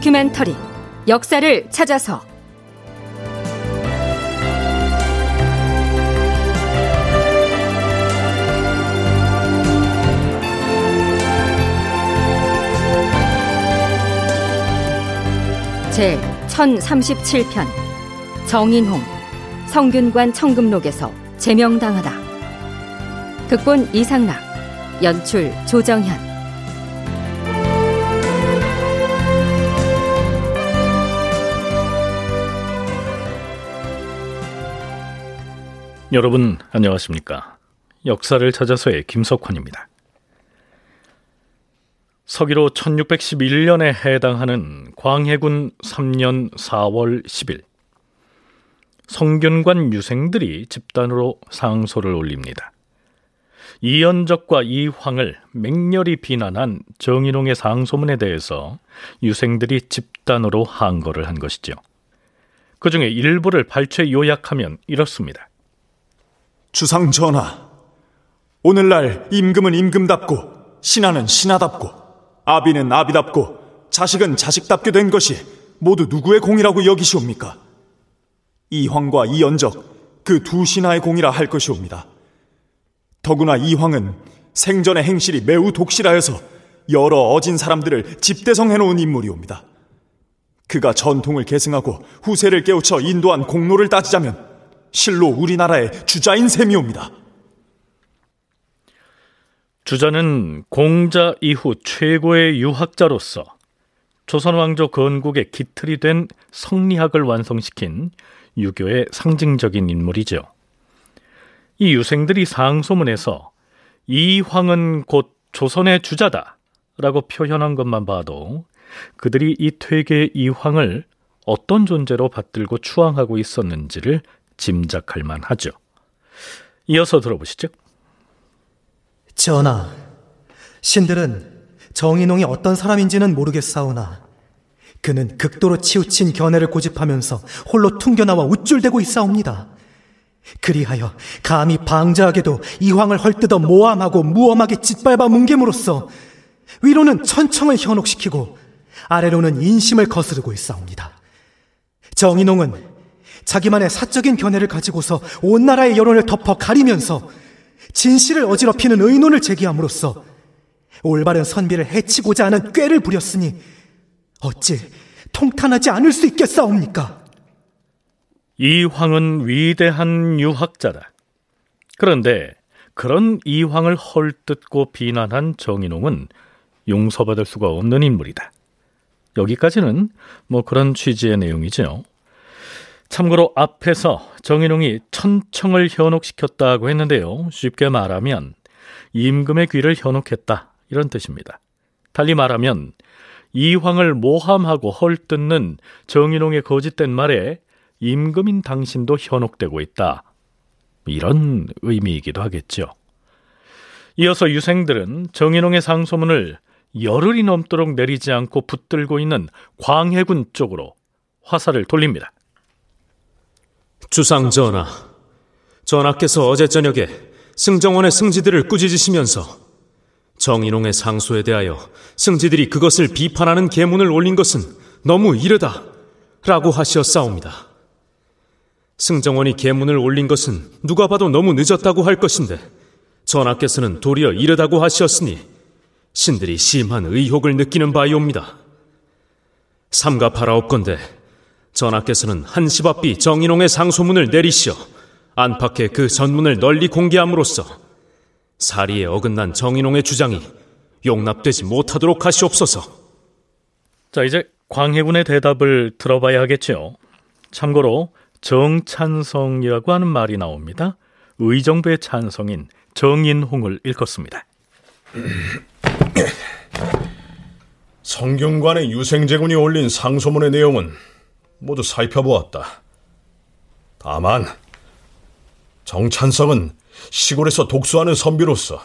다큐멘터리 역사를 찾아서. 제 1037편 정인홍 성균관 청금록에서 제명당하다. 극본 이상락 연출 조정현 여러분 안녕하십니까? 역사를 찾아서의 김석환입니다. 서기로 1611년에 해당하는 광해군 3년 4월 10일 성균관 유생들이 집단으로 상소를 올립니다. 이연적과 이황을 맹렬히 비난한 정인홍의 상소문에 대해서 유생들이 집단으로 항거를 한 것이죠. 그 중에 일부를 발췌 요약하면 이렇습니다. 주상 전하, 오늘날 임금은 임금답고 신하는 신하답고 아비는 아비답고 자식은 자식답게 된 것이 모두 누구의 공이라고 여기시옵니까? 이황과 이연적 그 두 신하의 공이라 할 것이옵니다. 더구나 이황은 생전의 행실이 매우 독실하여서 여러 어진 사람들을 집대성 해놓은 인물이옵니다. 그가 전통을 계승하고 후세를 깨우쳐 인도한 공로를 따지자면 실로 우리나라의 주자인 셈이옵니다. 주자는 공자 이후 최고의 유학자로서 조선 왕조 건국의 기틀이 된 성리학을 완성시킨 유교의 상징적인 인물이죠. 이 유생들이 상소문에서 이 황은 곧 조선의 주자다 라고 표현한 것만 봐도 그들이 이 퇴계 이황을 어떤 존재로 받들고 추앙하고 있었는지를 짐작할 만하죠. 이어서 들어보시죠. 전하, 신들은 정인홍이 어떤 사람인지는 모르겠사오나 그는 극도로 치우친 견해를 고집하면서 홀로 퉁겨나와 우쭐대고 있사옵니다. 그리하여 감히 방자하게도 이황을 헐뜯어 모함하고 무엄하게 짓밟아 뭉겜으로써 위로는 천청을 현혹시키고 아래로는 인심을 거스르고 있사옵니다. 정인홍은 자기만의 사적인 견해를 가지고서 온 나라의 여론을 덮어 가리면서 진실을 어지럽히는 의논을 제기함으로써 올바른 선비를 해치고자 하는 꾀를 부렸으니 어찌 통탄하지 않을 수 있겠사옵니까? 이 황은 위대한 유학자다. 그런데 그런 이황을 헐뜯고 비난한 정인홍은 용서받을 수가 없는 인물이다. 여기까지는 뭐 그런 취지의 내용이죠. 참고로 앞에서 정인홍이 천청을 현혹시켰다고 했는데요. 쉽게 말하면 임금의 귀를 현혹했다 이런 뜻입니다. 달리 말하면 이황을 모함하고 헐뜯는 정인홍의 거짓된 말에 임금인 당신도 현혹되고 있다. 이런 의미이기도 하겠죠. 이어서 유생들은 정인홍의 상소문을 열흘이 넘도록 내리지 않고 붙들고 있는 광해군 쪽으로 화살을 돌립니다. 주상 전하, 전하께서 어제 저녁에 승정원의 승지들을 꾸짖으시면서 정인홍의 상소에 대하여 승지들이 그것을 비판하는 계문을 올린 것은 너무 이르다 라고 하시었사옵니다. 승정원이 계문을 올린 것은 누가 봐도 너무 늦었다고 할 것인데 전하께서는 도리어 이르다고 하시었으니 신들이 심한 의혹을 느끼는 바이옵니다. 삼가하라옵건대 전하께서는 한시 앞비 정인홍의 상소문을 내리시어 안팎에 그 전문을 널리 공개함으로써 사리에 어긋난 정인홍의 주장이 용납되지 못하도록 하시옵소서. 자, 이제 광해군의 대답을 들어봐야 하겠죠. 참고로 정찬성이라고 하는 말이 나옵니다. 의정부의 찬성인 정인홍을 읽었습니다. 성균관의 유생제군이 올린 상소문의 내용은 모두 살펴보았다. 다만 정찬성은 시골에서 독수하는 선비로서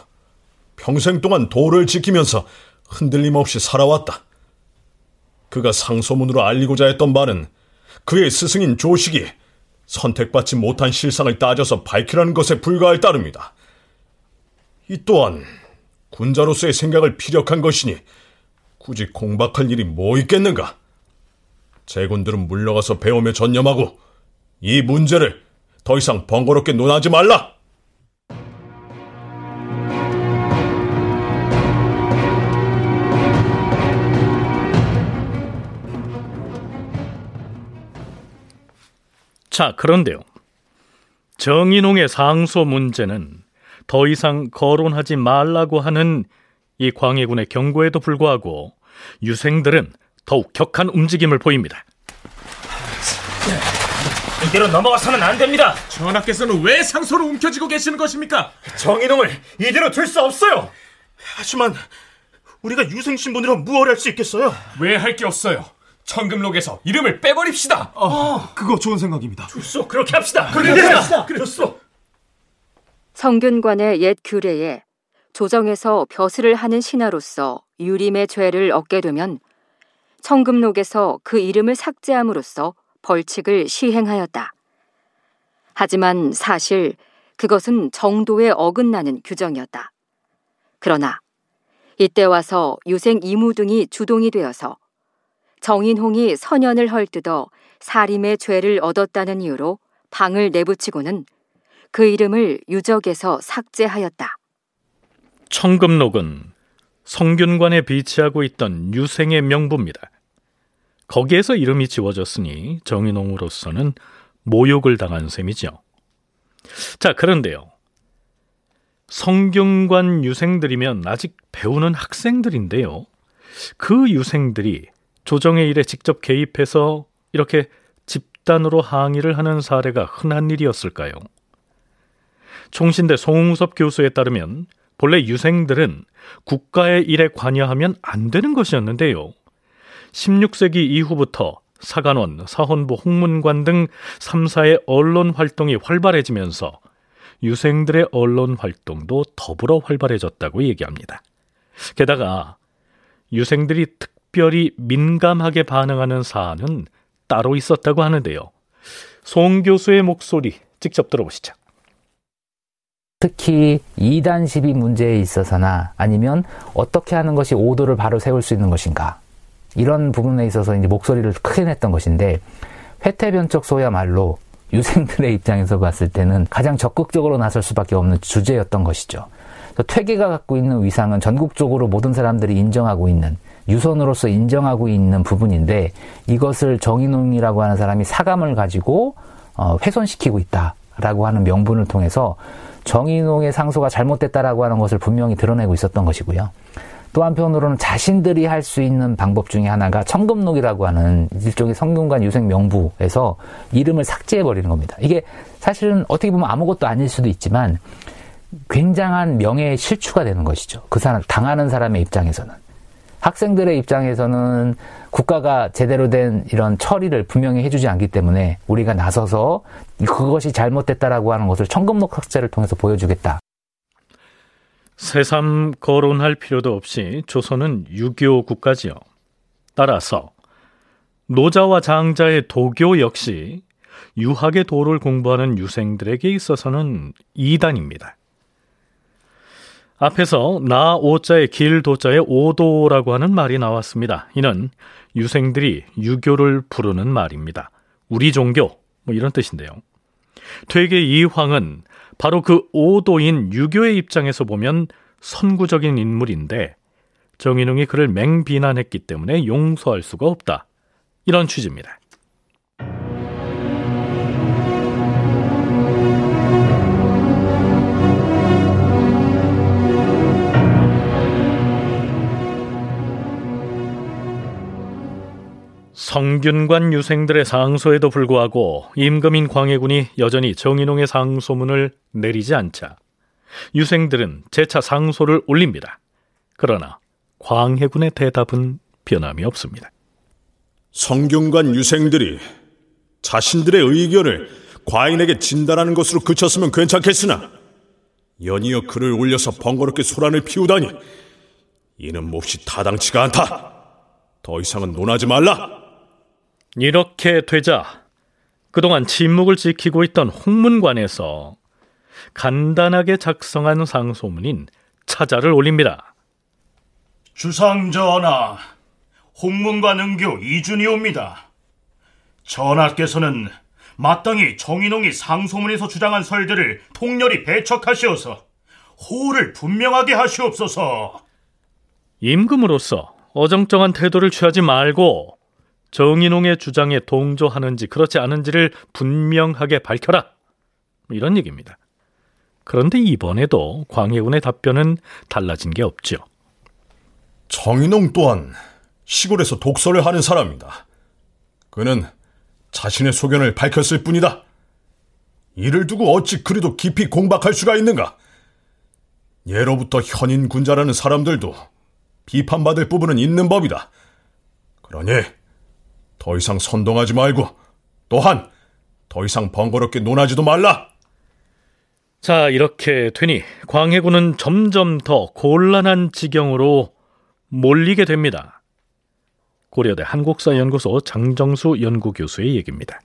평생 동안 도를 지키면서 흔들림 없이 살아왔다. 그가 상소문으로 알리고자 했던 바는 그의 스승인 조식이 선택받지 못한 실상을 따져서 밝히라는 것에 불과할 따릅니다. 이 또한 군자로서의 생각을 피력한 것이니 굳이 공박할 일이 뭐 있겠는가? 제군들은 물러가서 배움에 전념하고 이 문제를 더 이상 번거롭게 논하지 말라. 자, 그런데요. 정인홍의 상소 문제는 더 이상 거론하지 말라고 하는 이 광해군의 경고에도 불구하고 유생들은 더욱 격한 움직임을 보입니다. 이대로 넘어가서는 안 됩니다. 전하께서는 왜 상소를 움켜쥐고 계시는 것입니까? 정인홍을 이대로 둘 수 없어요. 하지만 우리가 유생 신분으로 무엇 할수 있겠어요? 왜 할 게 없어요? 청금록에서 이름을 빼버립시다. 어, 그거 좋은 생각입니다. 좋소, 그렇게 합시다. 그렇게 합시다. 좋소. 성균관의 옛 규례에 조정에서 벼슬을 하는 신하로서 유림의 죄를 얻게 되면 청금록에서 그 이름을 삭제함으로써 벌칙을 시행하였다. 하지만 사실 그것은 정도에 어긋나는 규정이었다. 그러나 이때 와서 유생 이무 등이 주동이 되어서 정인홍이 선연을 헐뜯어 사림의 죄를 얻었다는 이유로 방을 내붙이고는 그 이름을 유적에서 삭제하였다. 청금록은 성균관에 비치하고 있던 유생의 명부입니다. 거기에서 이름이 지워졌으니 정인홍으로서는 모욕을 당한 셈이죠. 자, 그런데요. 성균관 유생들이면 아직 배우는 학생들인데요. 그 유생들이 조정의 일에 직접 개입해서 이렇게 집단으로 항의를 하는 사례가 흔한 일이었을까요? 총신대 송웅섭 교수에 따르면 본래 유생들은 국가의 일에 관여하면 안 되는 것이었는데요. 16세기 이후부터 사관원, 사헌부, 홍문관 등 3사의 언론 활동이 활발해지면서 유생들의 언론 활동도 더불어 활발해졌다고 얘기합니다. 게다가 유생들이 특별히 민감하게 반응하는 사안은 따로 있었다고 하는데요. 송 교수의 목소리 직접 들어보시죠. 특히 이단 시비 문제에 있어서나 아니면 어떻게 하는 것이 오도를 바로 세울 수 있는 것인가 이런 부분에 있어서 이제 목소리를 크게 냈던 것인데 회태변적 소야말로 유생들의 입장에서 봤을 때는 가장 적극적으로 나설 수밖에 없는 주제였던 것이죠. 퇴계가 갖고 있는 위상은 전국적으로 모든 사람들이 인정하고 있는 유선으로서 인정하고 있는 부분인데 이것을 정인웅이라고 하는 사람이 사감을 가지고 어, 훼손시키고 있다라고 하는 명분을 통해서 정인웅의 상소가 잘못됐다라고 하는 것을 분명히 드러내고 있었던 것이고요. 또 한편으로는 자신들이 할 수 있는 방법 중에 하나가 청금록이라고 하는 일종의 성균관 유생 명부에서 이름을 삭제해 버리는 겁니다. 이게 사실은 어떻게 보면 아무것도 아닐 수도 있지만 굉장한 명예의 실추가 되는 것이죠. 그 사람 당하는 사람의 입장에서는 학생들의 입장에서는 국가가 제대로 된 이런 처리를 분명히 해주지 않기 때문에 우리가 나서서 그것이 잘못됐다라고 하는 것을 청금록 삭제를 통해서 보여주겠다. 새삼 거론할 필요도 없이 조선은 유교 국가지요. 따라서 노자와 장자의 도교 역시 유학의 도를 공부하는 유생들에게 있어서는 이단입니다. 앞에서 나 오자의 길 도자의 오도라고 하는 말이 나왔습니다. 이는 유생들이 유교를 부르는 말입니다. 우리 종교 뭐 이런 뜻인데요. 퇴계 이황은 바로 그 오도인 유교의 입장에서 보면 선구적인 인물인데 정인웅이 그를 맹비난했기 때문에 용서할 수가 없다. 이런 취지입니다. 성균관 유생들의 상소에도 불구하고 임금인 광해군이 여전히 정인홍의 상소문을 내리지 않자 유생들은 재차 상소를 올립니다. 그러나 광해군의 대답은 변함이 없습니다. 성균관 유생들이 자신들의 의견을 과인에게 진단하는 것으로 그쳤으면 괜찮겠으나 연이어 글을 올려서 번거롭게 소란을 피우다니 이는 몹시 타당치가 않다. 더 이상은 논하지 말라. 이렇게 되자 그동안 침묵을 지키고 있던 홍문관에서 간단하게 작성한 상소문인 차자를 올립니다. 주상 전하, 홍문관 은교 이준이옵니다. 전하께서는 마땅히 정인홍이 상소문에서 주장한 설들을 통렬히 배척하시어서 호를 분명하게 하시옵소서. 임금으로서 어정쩡한 태도를 취하지 말고 정인홍의 주장에 동조하는지 그렇지 않은지를 분명하게 밝혀라. 이런 얘기입니다. 그런데 이번에도 광해군의 답변은 달라진 게 없죠. 정인홍 또한 시골에서 독서를 하는 사람이다. 그는 자신의 소견을 밝혔을 뿐이다. 이를 두고 어찌 그리도 깊이 공박할 수가 있는가? 예로부터 현인 군자라는 사람들도 비판받을 부분은 있는 법이다. 그러니 더 이상 선동하지 말고 또한 더 이상 번거롭게 논하지도 말라. 자, 이렇게 되니 광해군은 점점 더 곤란한 지경으로 몰리게 됩니다. 고려대 한국사연구소 장정수 연구교수의 얘기입니다.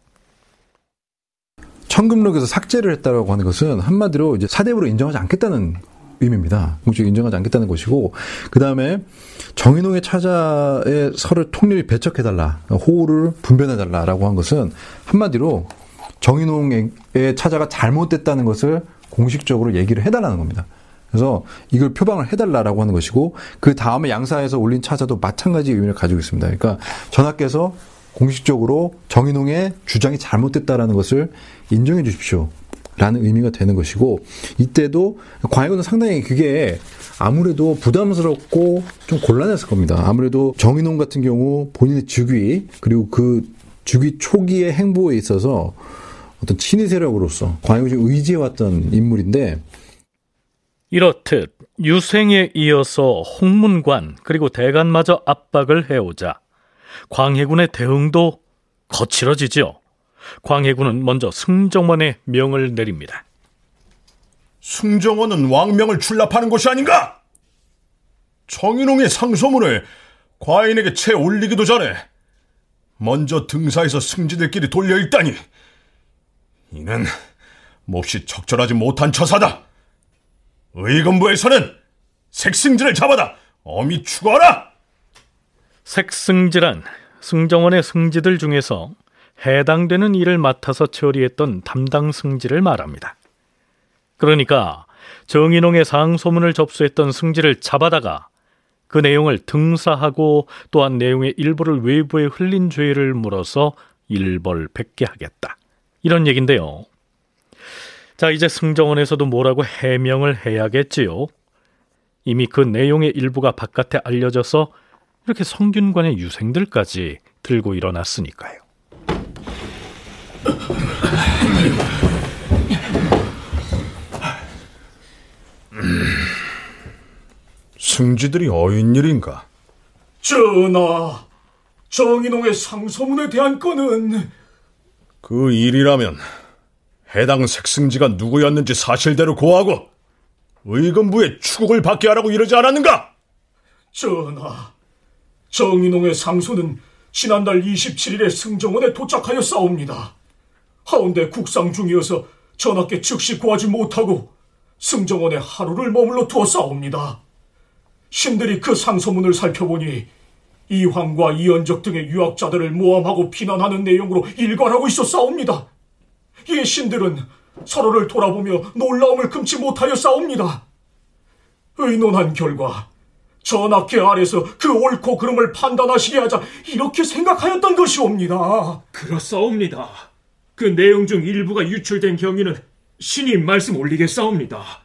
청금록에서 삭제를 했다고 하는 것은 한마디로 이제 사대부로 인정하지 않겠다는 의미입니다. 공식 인정하지 않겠다는 것이고 그 다음에 정인홍의 차자의 설을 통렬히 배척해달라, 호를 분변해달라라고 한 것은 한마디로 정인홍의 차자가 잘못됐다는 것을 공식적으로 얘기를 해달라는 겁니다. 그래서 이걸 표방을 해달라라고 하는 것이고 그 다음에 양사에서 올린 차자도 마찬가지 의미를 가지고 있습니다. 그러니까 전하께서 공식적으로 정인홍의 주장이 잘못됐다라는 것을 인정해 주십시오. 라는 의미가 되는 것이고 이때도 광해군은 상당히 그게 아무래도 부담스럽고 좀 곤란했을 겁니다. 아무래도 정인홍 같은 경우 본인의 즉위 그리고 그 즉위 초기의 행보에 있어서 어떤 친위 세력으로서 광해군이 의지해왔던 인물인데 이렇듯 유생에 이어서 홍문관 그리고 대간마저 압박을 해오자 광해군의 대응도 거칠어지죠. 광해군은 먼저 승정원에 명을 내립니다. 승정원은 왕명을 출납하는 곳이 아닌가? 정인홍의 상소문을 과인에게 채 올리기도 전에 먼저 등사해서 승지들끼리 돌려 읽다니 이는 몹시 적절하지 못한 처사다. 의금부에서는 색승지를 잡아다 엄히 추가하라. 색승지란 승정원의 승지들 중에서 해당되는 일을 맡아서 처리했던 담당 승지를 말합니다. 그러니까 정인홍의 상소문을 접수했던 승지를 잡아다가 그 내용을 등사하고 또한 내용의 일부를 외부에 흘린 죄를 물어서 일벌백계 하겠다. 이런 얘긴데요. 자, 이제 승정원에서도 뭐라고 해명을 해야겠지요. 이미 그 내용의 일부가 바깥에 알려져서 이렇게 성균관의 유생들까지 들고 일어났으니까요. 승지들이 어인 일인가? 전하, 정인홍의 상소문에 대한 건은 그 일이라면 해당 색승지가 누구였는지 사실대로 고하고 의금부에 추국을 받게 하라고 이러지 않았는가? 전하, 정인홍의 상소는 지난달 27일에 승정원에 도착하여 싸웁니다. 하운데 국상 중이어서 전하께 즉시 구하지 못하고 승정원에 하루를 머물러 두어 싸웁니다. 신들이 그 상소문을 살펴보니 이황과 이연적 등의 유학자들을 모함하고 비난하는 내용으로 일관하고 있어 싸웁니다. 이 신들은 서로를 돌아보며 놀라움을 금치 못하여 싸웁니다. 의논한 결과 전하께 아래서 그 옳고 그름을 판단하시게 하자 이렇게 생각하였던 것이옵니다. 그렇사옵니다. 그 내용 중 일부가 유출된 경위는 신이 말씀 올리겠사옵니다.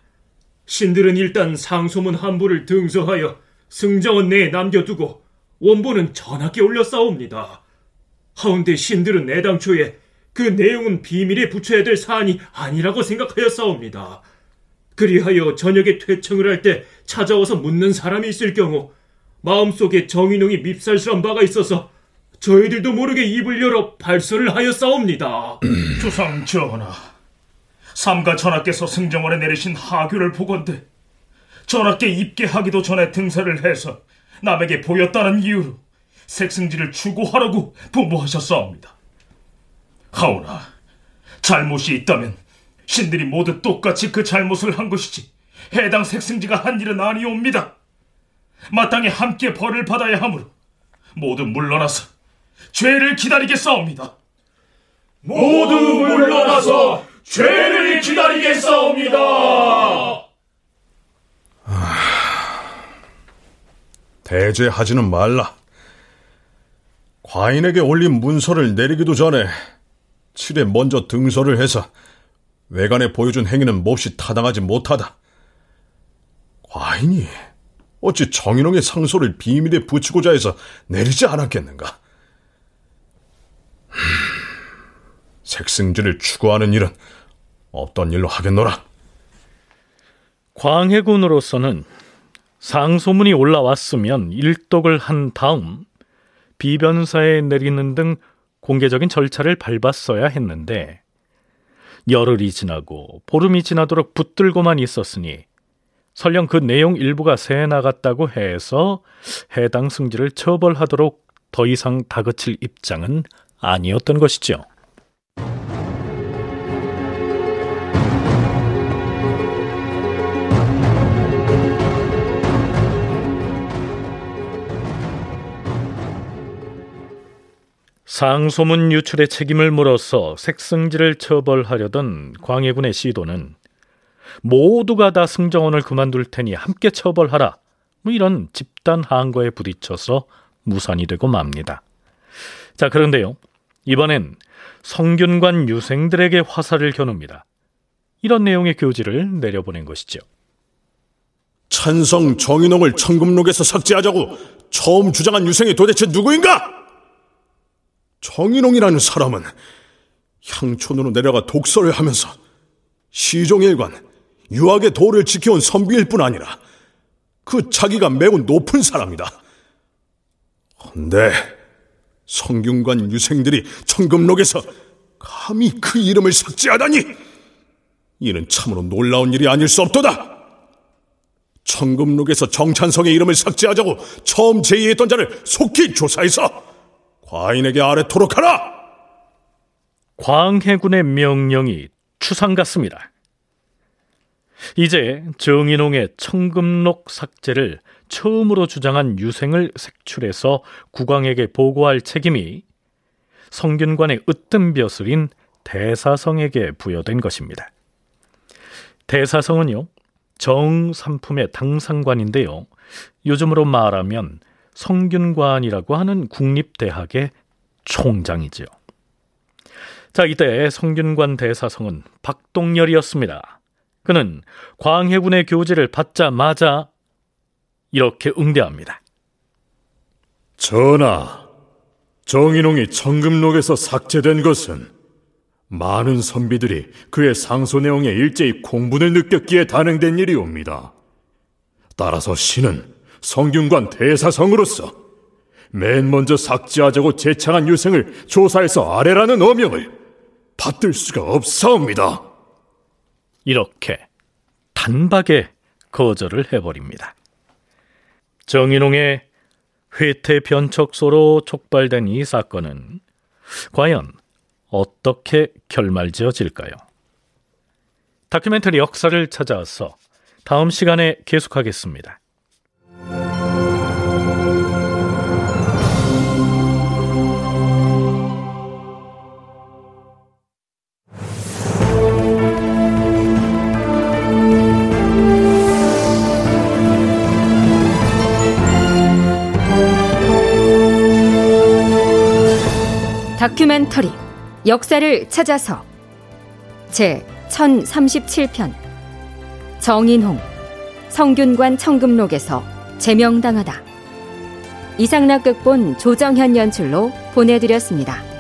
신들은 일단 상소문 한 부를 등서하여 승정원 내에 남겨두고 원본은 전하께 올렸사옵니다. 하운데 신들은 애당초에 그 내용은 비밀에 붙여야 될 사안이 아니라고 생각하였사옵니다. 그리하여 저녁에 퇴청을 할 때 찾아와서 묻는 사람이 있을 경우 마음속에 정인홍이 밉살스러운 바가 있어서 저희들도 모르게 입을 열어 발설을 하였사옵니다. 주상 전하, 삼가 전하께서 승정원에 내리신 하교를 보건대 전하께 입계하기도 전에 등사를 해서 남에게 보였다는 이유로 색승지를 추구하라고 분부하셨사옵니다. 하오나 잘못이 있다면 신들이 모두 똑같이 그 잘못을 한 것이지 해당 색승지가 한 일은 아니옵니다. 마땅히 함께 벌을 받아야 하므로 모두 물러나서 죄를 기다리겠사옵니다. 모두 물러나서 죄를 기다리겠사옵니다. 대죄하지는 말라. 과인에게 올린 문서를 내리기도 전에 칠에 먼저 등서를 해서 외관에 보여준 행위는 몹시 타당하지 못하다. 과인이 어찌 정인홍의 상소를 비밀에 붙이고자 해서 내리지 않았겠는가? 색승지를 추구하는 일은 없던 일로 하겠노라. 광해군으로서는 상소문이 올라왔으면 일독을 한 다음 비변사에 내리는 등 공개적인 절차를 밟았어야 했는데 열흘이 지나고 보름이 지나도록 붙들고만 있었으니 설령 그 내용 일부가 새 나갔다고 해서 해당 승지를 처벌하도록 더 이상 다그칠 입장은 아니었던 것이죠. 상소문 유출의 책임을 물어서 색승지를 처벌하려던 광해군의 시도는 모두가 다 승정원을 그만둘 테니 함께 처벌하라. 뭐 이런 집단 항거에 부딪혀서 무산이 되고 맙니다. 자, 그런데요. 이번엔 성균관 유생들에게 화살을 겨눕니다. 이런 내용의 교지를 내려보낸 것이죠. 찬성 정인홍을 청금록에서 삭제하자고 처음 주장한 유생이 도대체 누구인가? 정인홍이라는 사람은 향촌으로 내려가 독서를 하면서 시종일관 유학의 도를 지켜온 선비일 뿐 아니라 그 자기가 매우 높은 사람이다. 헌데 성균관 유생들이 청금록에서 감히 그 이름을 삭제하다니 이는 참으로 놀라운 일이 아닐 수 없도다. 청금록에서 정찬성의 이름을 삭제하자고 처음 제의했던 자를 속히 조사해서 과인에게 아뢰토록 하라. 광해군의 명령이 추상 같습니다. 이제 정인홍의 청금록 삭제를 처음으로 주장한 유생을 색출해서 국왕에게 보고할 책임이 성균관의 으뜸 벼슬인 대사성에게 부여된 것입니다. 대사성은요, 정삼품의 당상관인데요. 요즘으로 말하면 성균관이라고 하는 국립대학의 총장이지요. 자, 이때 성균관 대사성은 박동열이었습니다. 그는 광해군의 교지를 받자마자 이렇게 응대합니다. 전하, 정인홍이 청금록에서 삭제된 것은 많은 선비들이 그의 상소 내용에 일제히 공분을 느꼈기에 단행된 일이옵니다. 따라서 신은 성균관 대사성으로서 맨 먼저 삭제하자고 제창한 유생을 조사해서 아래라는 어명을 받들 수가 없사옵니다. 이렇게 단박에 거절을 해버립니다. 정인홍의 회태 변척소로 촉발된 이 사건은 과연 어떻게 결말지어질까요? 다큐멘터리 역사를 찾아서 다음 시간에 계속하겠습니다. 다큐멘터리 역사를 찾아서 제 1037편 정인홍 성균관 청금록에서 제명당하다 이상락 극본 조정현 연출로 보내드렸습니다.